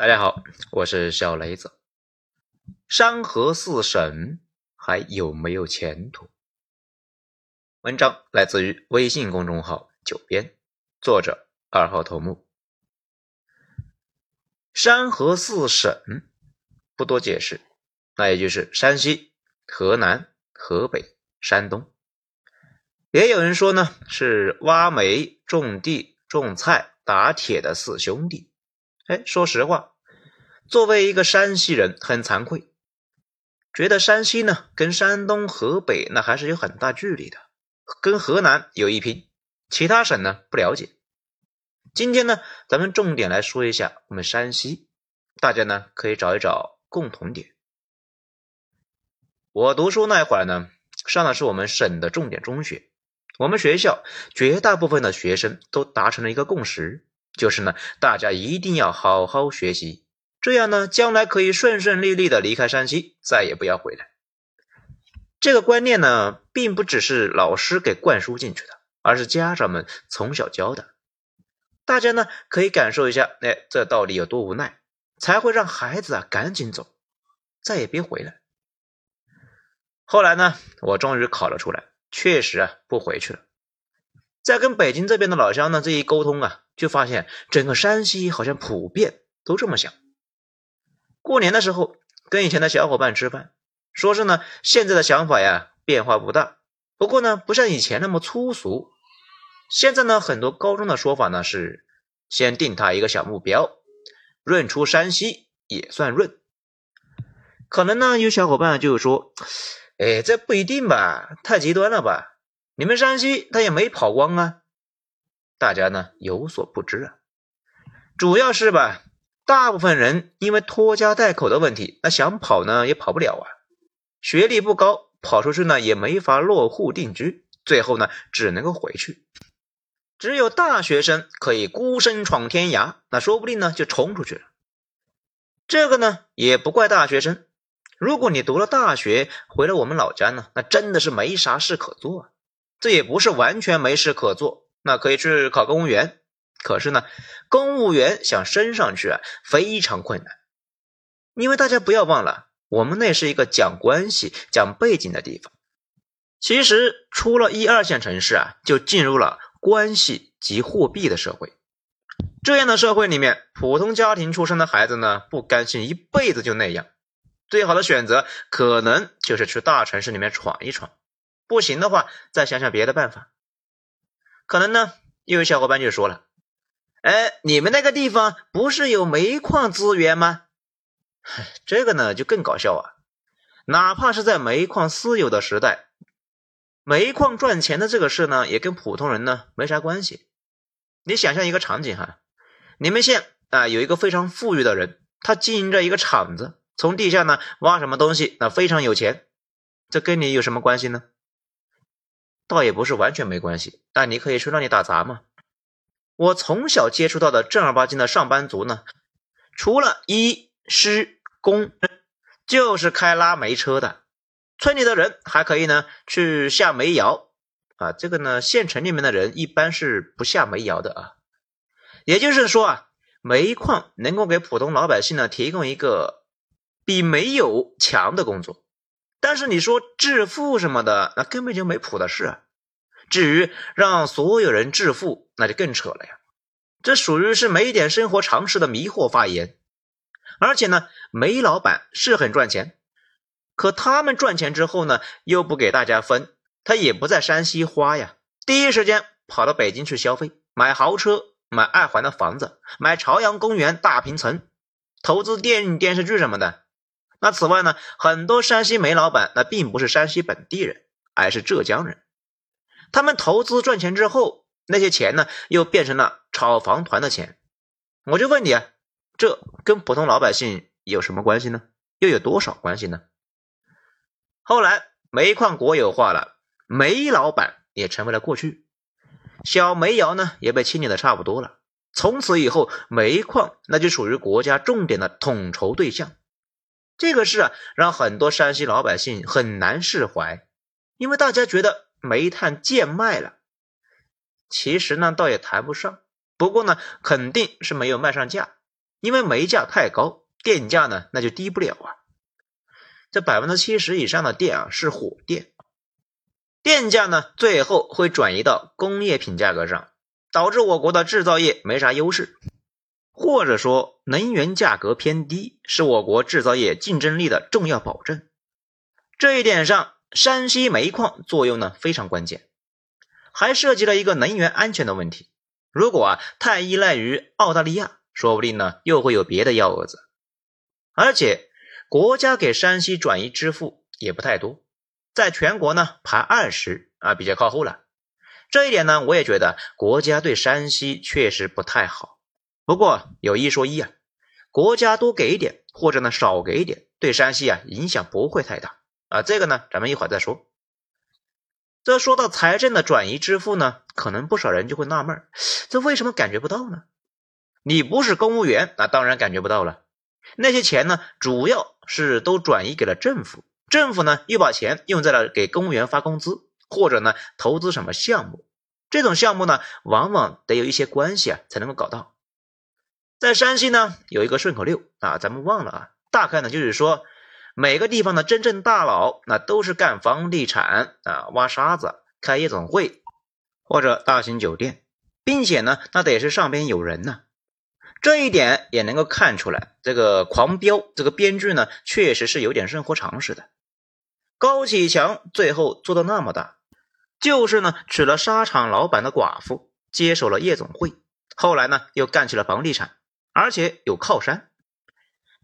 大家好，我是小雷子。山河四省还有没有前途？文章来自于微信公众号“九编”，作者二号头目。山河四省不多解释，那也就是山西、河南、河北、山东。也有人说呢，是挖煤、种地、种菜、打铁的四兄弟。哎，说实话，作为一个山西人，很惭愧，觉得山西呢跟山东、河北那还是有很大距离的，跟河南有一拼，其他省呢不了解。今天呢，咱们重点来说一下我们山西，大家呢可以找一找共同点。我读书那会儿呢，上的是我们省的重点中学，我们学校绝大部分的学生都达成了一个共识。就是呢，大家一定要好好学习，这样呢，将来可以顺顺利利的离开山西，再也不要回来。这个观念呢，并不只是老师给灌输进去的，而是家长们从小教的。大家呢，可以感受一下，哎，这到底有多无奈，才会让孩子啊赶紧走，再也别回来。后来呢，我终于考了出来，确实啊，不回去了。在跟北京这边的老乡呢这一沟通啊，就发现整个山西好像普遍都这么想。过年的时候跟以前的小伙伴吃饭，说是呢现在的想法呀变化不大，不过呢不像以前那么粗俗。现在呢很多高中的说法呢是先定他一个小目标，润出山西也算润。可能呢有小伙伴就说，哎这不一定吧，太极端了吧。你们山西他也没跑光啊，大家呢有所不知啊，主要是吧，大部分人因为拖家带口的问题，那想跑呢也跑不了啊，学历不高，跑出去呢也没法落户定居，最后呢只能够回去。只有大学生可以孤身闯天涯，那说不定呢就冲出去了。这个呢也不怪大学生，如果你读了大学回了我们老家呢，那真的是没啥事可做啊。这也不是完全没事可做，那可以去考公务员。可是呢，公务员想升上去啊，非常困难。因为大家不要忘了，我们那是一个讲关系、讲背景的地方。其实出了一二线城市啊，就进入了关系及货币的社会。这样的社会里面，普通家庭出生的孩子呢，不甘心一辈子就那样，最好的选择可能就是去大城市里面闯一闯。不行的话，再想想别的办法。可能呢，又有小伙伴就说了：“哎，你们那个地方不是有煤矿资源吗？”这个呢就更搞笑啊！哪怕是在煤矿私有的时代，煤矿赚钱的这个事呢，也跟普通人呢没啥关系。你想象一个场景哈，你们县啊有一个非常富裕的人，他经营着一个厂子，从地下呢挖什么东西，那非常有钱，这跟你有什么关系呢？倒也不是完全没关系，但你可以去那里打杂嘛。我从小接触到的正儿八经的上班族呢，除了医师工，就是开拉煤车的。村里的人还可以呢去下煤窑啊，这个呢县城里面的人一般是不下煤窑的啊。也就是说啊，煤矿能够给普通老百姓呢提供一个比没有强的工作。但是你说致富什么的，那根本就没谱的事。啊至于让所有人致富，那就更扯了呀。这属于是没点生活常识的迷惑发言。而且呢，煤老板是很赚钱，可他们赚钱之后呢，又不给大家分，他也不在山西花呀，第一时间跑到北京去消费，买豪车，买二环的房子，买朝阳公园大平层，投资电影电视剧什么的。那此外呢，很多山西煤老板那并不是山西本地人，而是浙江人。他们投资赚钱之后，那些钱呢又变成了炒房团的钱。我就问你啊，这跟普通老百姓有什么关系呢？又有多少关系呢？后来煤矿国有化了，煤老板也成为了过去，小煤窑呢也被清理的差不多了。从此以后，煤矿那就属于国家重点的统筹对象。这个事啊，让很多山西老百姓很难释怀，因为大家觉得煤炭贱卖了。其实呢，倒也谈不上，不过呢，肯定是没有卖上价。因为煤价太高，电价呢那就低不了啊。这百分之七十以上的电啊是火电，电价呢最后会转移到工业品价格上，导致我国的制造业没啥优势，或者说能源价格偏低是我国制造业竞争力的重要保证。这一点上，山西煤矿作用呢非常关键。还涉及了一个能源安全的问题。如果啊太依赖于澳大利亚，说不定呢又会有别的幺蛾子。而且国家给山西转移支付也不太多，在全国呢排二十啊，比较靠后了。这一点呢，我也觉得国家对山西确实不太好。不过有一说一啊，国家多给一点或者呢少给一点，对山西啊影响不会太大啊。这个呢，咱们一会儿再说。这说到财政的转移支付呢，可能不少人就会纳闷这为什么感觉不到呢？你不是公务员，那当然感觉不到了。那些钱呢，主要是都转移给了政府，政府呢又把钱用在了给公务员发工资，或者呢投资什么项目。这种项目呢，往往得有一些关系啊才能够搞到。在山西呢，有一个顺口溜啊，咱们忘了啊，大概呢就是说。每个地方的真正大佬，那都是干房地产啊，挖沙子、开夜总会或者大型酒店，并且呢，那得是上边有人呢。这一点也能够看出来，这个狂飙这个编剧呢，确实是有点生活常识的。高启强最后做到那么大，就是呢娶了沙场老板的寡妇，接手了夜总会，后来呢又干起了房地产，而且有靠山。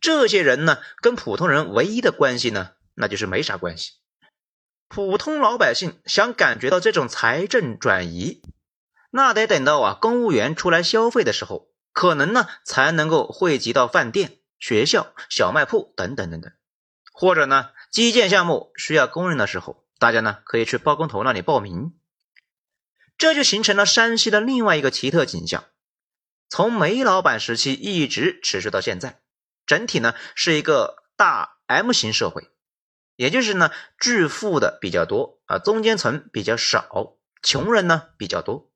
这些人呢，跟普通人唯一的关系呢，那就是没啥关系。普通老百姓想感觉到这种财政转移，那得等到啊公务员出来消费的时候，可能呢才能够汇集到饭店、学校、小卖铺等等等等，或者呢基建项目需要工人的时候，大家呢可以去包工头那里报名。这就形成了山西的另外一个奇特景象，从煤老板时期一直持续到现在。整体呢是一个大 M 型社会，也就是呢致富的比较多啊，中间层比较少，穷人呢比较多，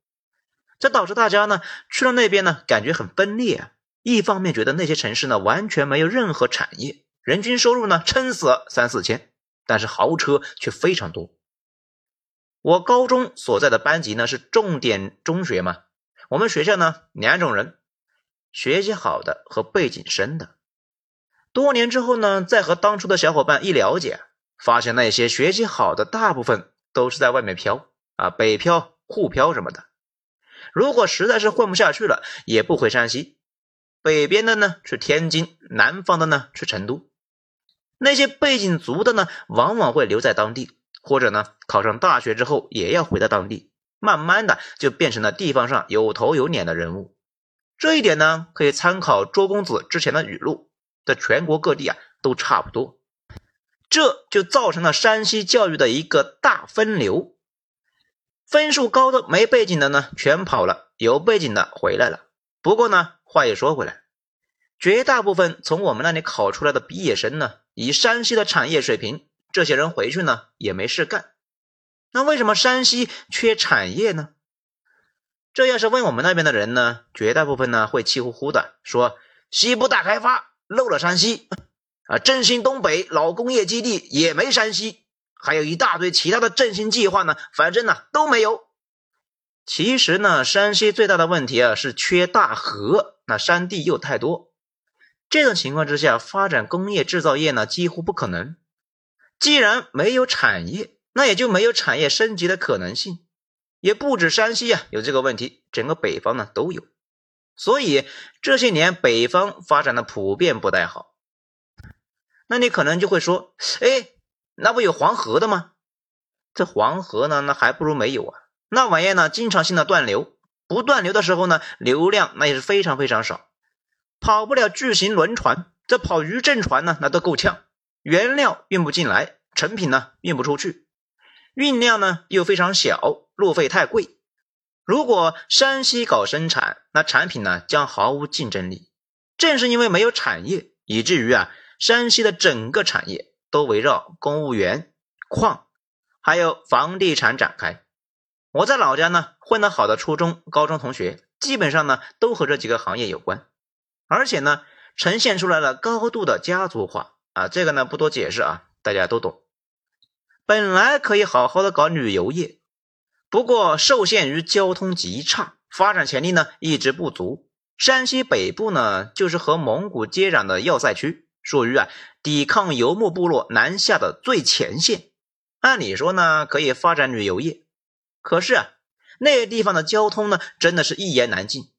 这导致大家呢去了那边呢感觉很分裂啊。一方面觉得那些城市呢完全没有任何产业，人均收入呢撑死三四千，但是豪车却非常多。我高中所在的班级呢是重点中学嘛，我们学校呢两种人，学习好的和背景深的。多年之后呢，再和当初的小伙伴一了解，发现那些学习好的大部分都是在外面漂啊，北漂、沪漂什么的。如果实在是混不下去了，也不回山西，北边的呢去天津，南方的呢去成都。那些背景足的呢，往往会留在当地，或者呢考上大学之后也要回到当地，慢慢的就变成了地方上有头有脸的人物。这一点呢，可以参考周公子之前的语录。在全国各地啊都差不多，这就造成了山西教育的一个大分流。分数高的没背景的呢全跑了，有背景的回来了。不过呢，话又说回来，绝大部分从我们那里考出来的毕业生呢，以山西的产业水平，这些人回去呢也没事干。那为什么山西缺产业呢？这要是问我们那边的人呢，绝大部分呢会气呼呼的说：西部大开发。漏了山西啊，振兴东北老工业基地也没山西，还有一大堆其他的振兴计划呢，反正呢都没有。其实呢，山西最大的问题啊是缺大河，那山地又太多。这种情况之下，发展工业制造业呢几乎不可能。既然没有产业，那也就没有产业升级的可能性。也不止山西啊有这个问题，整个北方呢都有。所以这些年北方发展的普遍不太好，那你可能就会说，哎，那不有黄河的吗？这黄河呢，那还不如没有啊。那玩意呢，经常性的断流，不断流的时候呢，流量那也是非常非常少，跑不了巨型轮船，这跑渔政船呢，那都够呛，原料运不进来，成品呢运不出去，运量呢又非常小，路费太贵。如果山西搞生产，那产品呢将毫无竞争力。正是因为没有产业，以至于啊，山西的整个产业都围绕公务员、矿，还有房地产展开。我在老家呢，混得好的初中、高中同学，基本上呢都和这几个行业有关。而且呢，呈现出来了高度的家族化啊，这个呢不多解释啊，大家都懂。本来可以好好的搞旅游业，不过受限于交通极差，发展潜力呢一直不足。山西北部呢，就是和蒙古接壤的要塞区，属于啊抵抗游牧部落南下的最前线。按理说呢，可以发展旅游业，可是啊，那地方的交通呢，真的是一言难尽。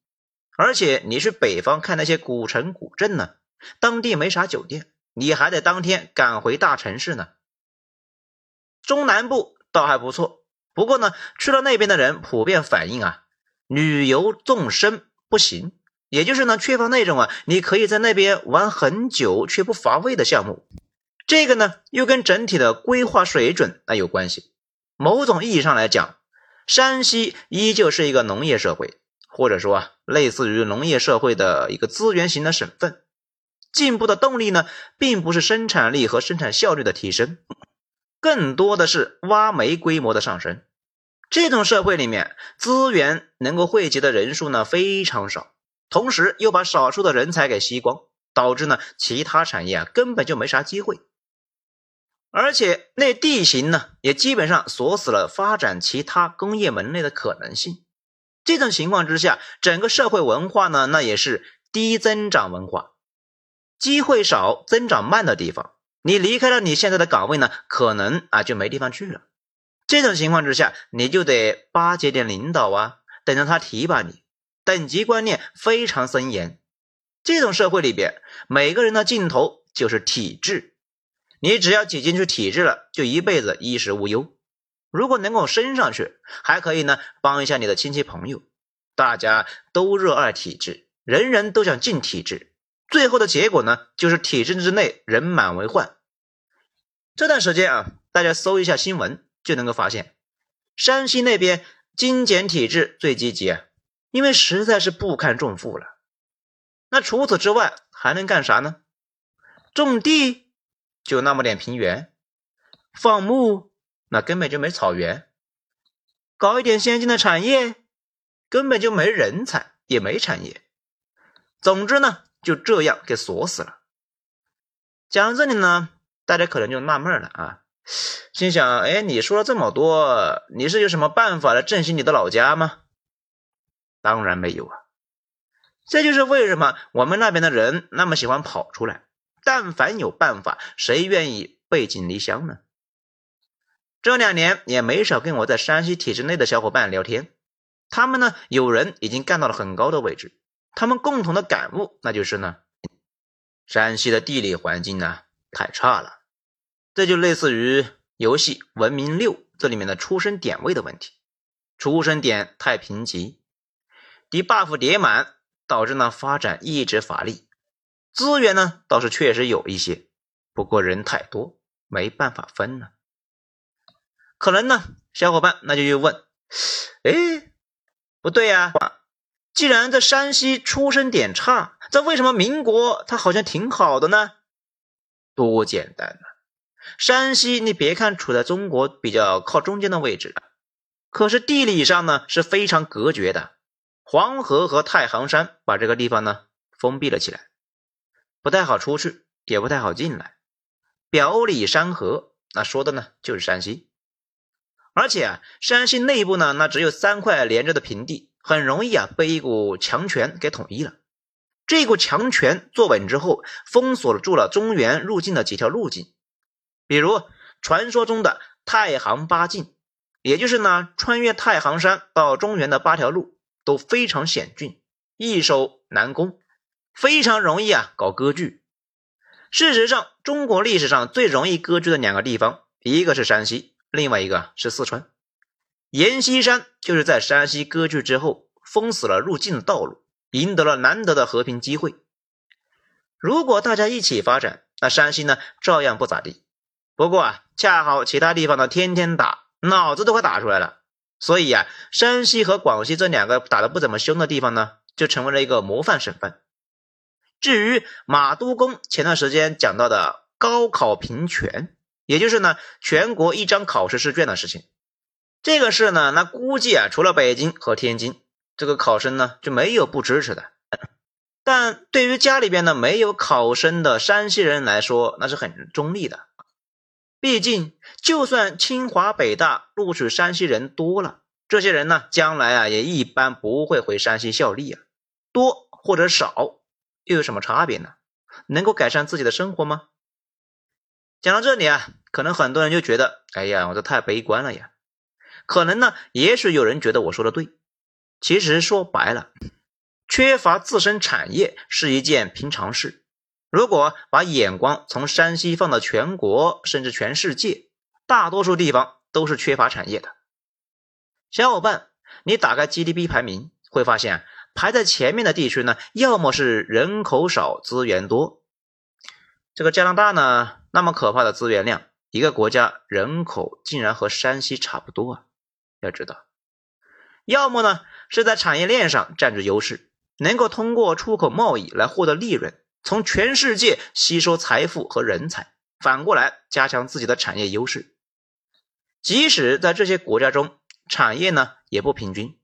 而且你去北方看那些古城古镇呢，当地没啥酒店，你还得当天赶回大城市呢。中南部倒还不错，不过呢，去了那边的人普遍反映啊，旅游纵深不行。也就是呢，缺乏那种啊，你可以在那边玩很久却不乏味的项目。这个呢，又跟整体的规划水准那有关系。某种意义上来讲，山西依旧是一个农业社会，或者说啊，类似于农业社会的一个资源型的省份。进步的动力呢，并不是生产力和生产效率的提升，更多的是挖煤规模的上升。这种社会里面，资源能够汇集的人数呢，非常少。同时又把少数的人才给吸光，导致呢其他产业啊根本就没啥机会，而且那地形呢也基本上锁死了发展其他工业门类的可能性。这种情况之下，整个社会文化呢那也是低增长文化，机会少、增长慢的地方，你离开了你现在的岗位呢，可能啊就没地方去了。这种情况之下，你就得巴结点领导啊，等着他提拔你。等级观念非常森严，这种社会里边，每个人的尽头就是体制。你只要挤进去体制了，就一辈子衣食无忧。如果能够升上去，还可以呢帮一下你的亲戚朋友。大家都热爱体制，人人都想进体制，最后的结果呢，就是体制之内人满为患。这段时间啊，大家搜一下新闻，就能够发现，山西那边精简体制最积极啊。因为实在是不堪重负了，那除此之外还能干啥呢？种地就那么点平原，放牧那根本就没草原，搞一点先进的产业根本就没人才也没产业。总之呢，就这样给锁死了。讲到这里呢，大家可能就纳闷了啊，心想：哎，你说了这么多，你是有什么办法来振兴你的老家吗？当然没有啊，这就是为什么我们那边的人那么喜欢跑出来。但凡有办法，谁愿意背井离乡呢？这两年也没少跟我在山西体制内的小伙伴聊天，他们呢，有人已经干到了很高的位置。他们共同的感悟，那就是呢，山西的地理环境呢太差了，这就类似于游戏《文明六》这里面的出生点位的问题，出生点太贫瘠。敌 buff 叠满，导致呢发展一直乏力。资源呢倒是确实有一些，不过人太多，没办法分呢。可能呢，小伙伴那就又问：哎，不对呀，既然在山西出生点差，这为什么民国它好像挺好的呢？多简单呐！山西你别看处在中国比较靠中间的位置，可是地理上呢是非常隔绝的。黄河和太行山把这个地方呢封闭了起来，不太好出去，也不太好进来。表里山河，那说的呢就是山西。而且啊，山西内部呢，那只有三块连着的平地，很容易啊被一股强权给统一了。这股强权坐稳之后，封锁住了中原入境的几条路径，比如传说中的太行八境，也就是呢穿越太行山到中原的八条路。都非常险峻，易守难攻，非常容易啊搞割据。事实上，中国历史上最容易割据的两个地方，一个是山西，另外一个是四川。阎锡山就是在山西割据之后，封死了入境的道路，赢得了难得的和平机会。如果大家一起发展，那山西呢照样不咋地。不过啊，恰好其他地方呢天天打，脑子都快打出来了。所以呀，山西和广西这两个打得不怎么凶的地方呢，就成为了一个模范省份。至于马都公前段时间讲到的高考平权，也就是呢全国一张考试试卷的事情，这个事呢，那估计啊，除了北京和天津，这个考生呢就没有不支持的。但对于家里边呢没有考生的山西人来说，那是很中立的。毕竟，就算清华北大录取山西人多了，这些人呢将来啊也一般不会回山西效力啊。多或者少又有什么差别呢？能够改善自己的生活吗？讲到这里啊，可能很多人就觉得，哎呀，我这太悲观了呀。可能呢，也许有人觉得我说的对。其实说白了，缺乏自身产业是一件平常事。如果把眼光从山西放到全国，甚至全世界，大多数地方都是缺乏产业的。小伙伴，你打开 GDP 排名，会发现排在前面的地区呢，要么是人口少、资源多。这个加拿大呢，那么可怕的资源量，一个国家人口竟然和山西差不多啊！要知道，要么呢？是在产业链上占据优势，能够通过出口贸易来获得利润，从全世界吸收财富和人才，反过来加强自己的产业优势。即使在这些国家中，产业呢也不平均，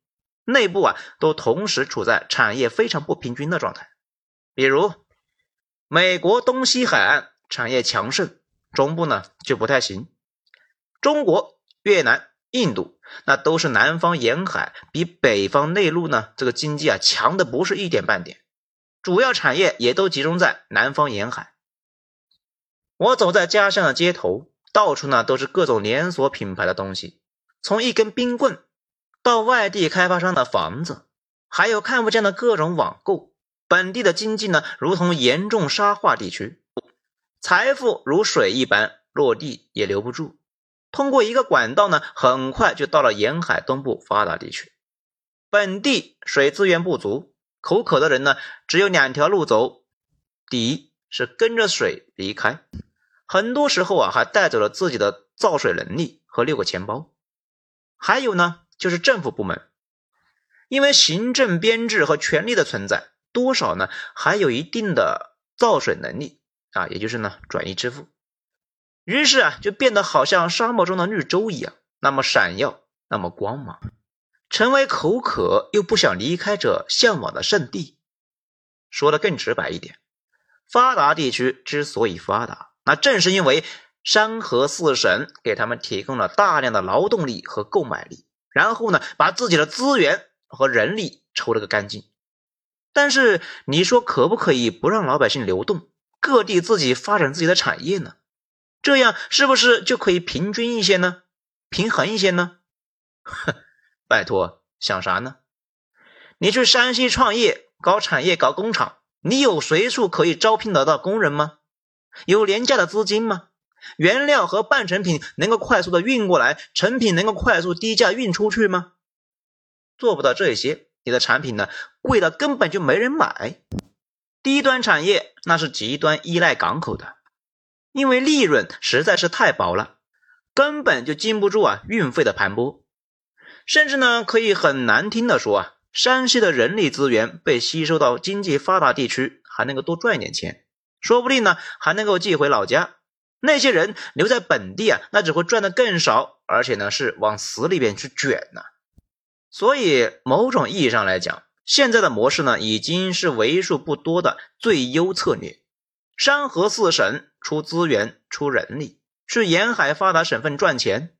内部啊都同时处在产业非常不平均的状态。比如，美国东西海岸产业强盛，中部呢就不太行。中国、越南。印度那都是南方沿海，比北方内陆呢，这个经济啊强的不是一点半点，主要产业也都集中在南方沿海。我走在家乡的街头，到处呢都是各种连锁品牌的东西，从一根冰棍到外地开发商的房子，还有看不见的各种网购。本地的经济呢，如同严重沙化地区，财富如水一般落地也留不住。通过一个管道呢，很快就到了沿海东部发达地区。本地水资源不足，口渴的人呢，只有两条路走：第一是跟着水离开，很多时候啊，还带走了自己的造水能力和六个钱包；还有呢，就是政府部门，因为行政编制和权力的存在，多少呢，还有一定的造水能力啊，也就是呢，转移支付。于是啊，就变得好像沙漠中的绿洲一样，那么闪耀，那么光芒，成为口渴又不想离开者向往的圣地。说的更直白一点，发达地区之所以发达，那正是因为山河四省给他们提供了大量的劳动力和购买力，然后呢，把自己的资源和人力抽了个干净。但是你说可不可以不让老百姓流动，各地自己发展自己的产业呢？这样是不是就可以平均一些呢？平衡一些呢？哼，拜托，想啥呢？你去山西创业，搞产业，搞工厂，你有随处可以招聘得到工人吗？有廉价的资金吗？原料和半成品能够快速的运过来，成品能够快速低价运出去吗？做不到这些，你的产品呢，贵的根本就没人买。低端产业那是极端依赖港口的。因为利润实在是太薄了，根本就经不住啊运费的盘剥，甚至呢可以很难听的说啊，山西的人力资源被吸收到经济发达地区，还能够多赚一点钱，说不定呢还能够寄回老家。那些人留在本地啊，那只会赚的更少，而且呢是往死里边去卷呢。所以某种意义上来讲，现在的模式呢已经是为数不多的最优策略。山河四省出资源、出人力，去沿海发达省份赚钱。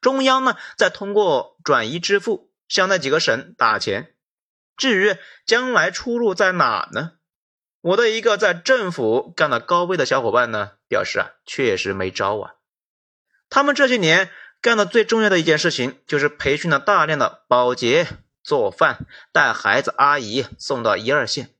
中央呢，再通过转移支付向那几个省打钱。至于将来出路在哪呢？我的一个在政府干了高位的小伙伴呢，表示啊，确实没招啊。他们这些年干的最重要的一件事情，就是培训了大量的保洁、做饭、带孩子阿姨送到一二线。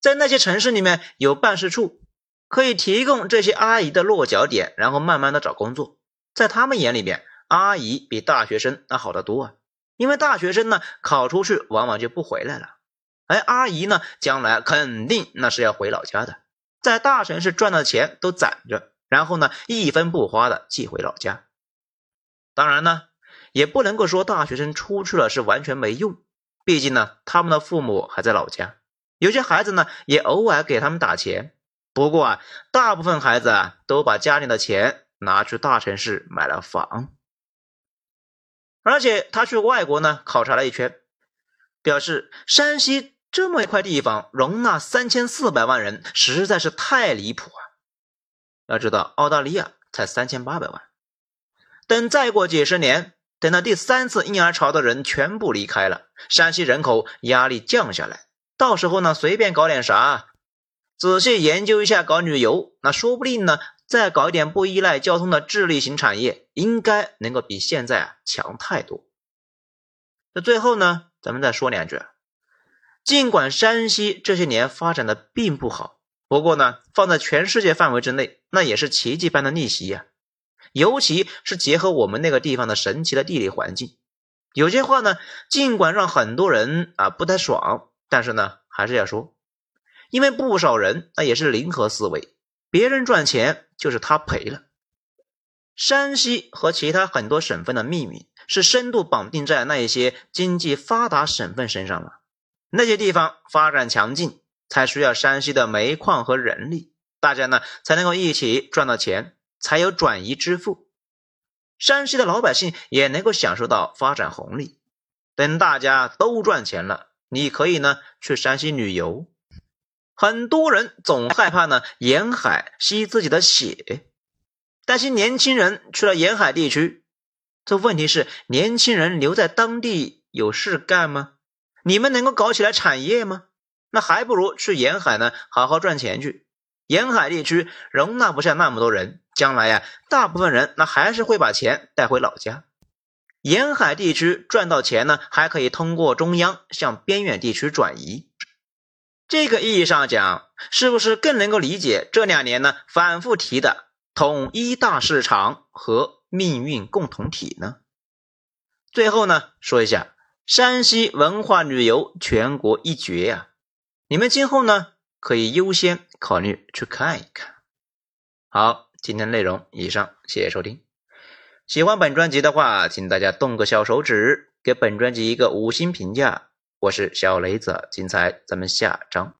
在那些城市里面有办事处，可以提供这些阿姨的落脚点，然后慢慢的找工作。在他们眼里边，阿姨比大学生那好得多啊，因为大学生呢考出去往往就不回来了，而阿姨呢将来肯定那是要回老家的，在大城市赚的钱都攒着，然后呢一分不花的寄回老家。当然呢，也不能够说大学生出去了是完全没用，毕竟呢他们的父母还在老家。有些孩子呢，也偶尔给他们打钱，不过啊，大部分孩子啊，都把家里的钱拿去大城市买了房。而且他去外国呢考察了一圈，表示山西这么一块地方容纳三千四百万人，实在是太离谱啊！要知道，澳大利亚才三千八百万。等再过几十年，等到第三次婴儿潮的人全部离开了，山西人口压力降下来，到时候呢，随便搞点啥，仔细研究一下搞旅游，那说不定呢，再搞一点不依赖交通的智力型产业，应该能够比现在啊强太多。那最后呢，咱们再说两句。尽管山西这些年发展的并不好，不过呢，放在全世界范围之内，那也是奇迹般的逆袭呀。尤其是结合我们那个地方的神奇的地理环境，有些话呢，尽管让很多人啊不太爽，但是呢，还是要说，因为不少人那也是零和思维，别人赚钱就是他赔了。山西和其他很多省份的命运是深度绑定在那一些经济发达省份身上了。那些地方发展强劲，才需要山西的煤矿和人力，大家呢才能够一起赚到钱，才有转移支付。山西的老百姓也能够享受到发展红利。等大家都赚钱了，你可以呢去山西旅游。很多人总害怕呢沿海吸自己的血，担心年轻人去了沿海地区。这问题是，年轻人留在当地有事干吗？你们能够搞起来产业吗？那还不如去沿海呢，好好赚钱去。沿海地区容纳不下那么多人，将来呀，大部分人那还是会把钱带回老家。沿海地区赚到钱呢，还可以通过中央向边远地区转移。这个意义上讲，是不是更能够理解这两年呢反复提的统一大市场和命运共同体呢？最后呢，说一下。山西文化旅游全国一绝呀！你们今后呢可以优先考虑去看一看。好，今天内容以上，谢谢收听。喜欢本专辑的话，请大家动个小手指，给本专辑一个五星评价。我是小雷子，精彩，咱们下章。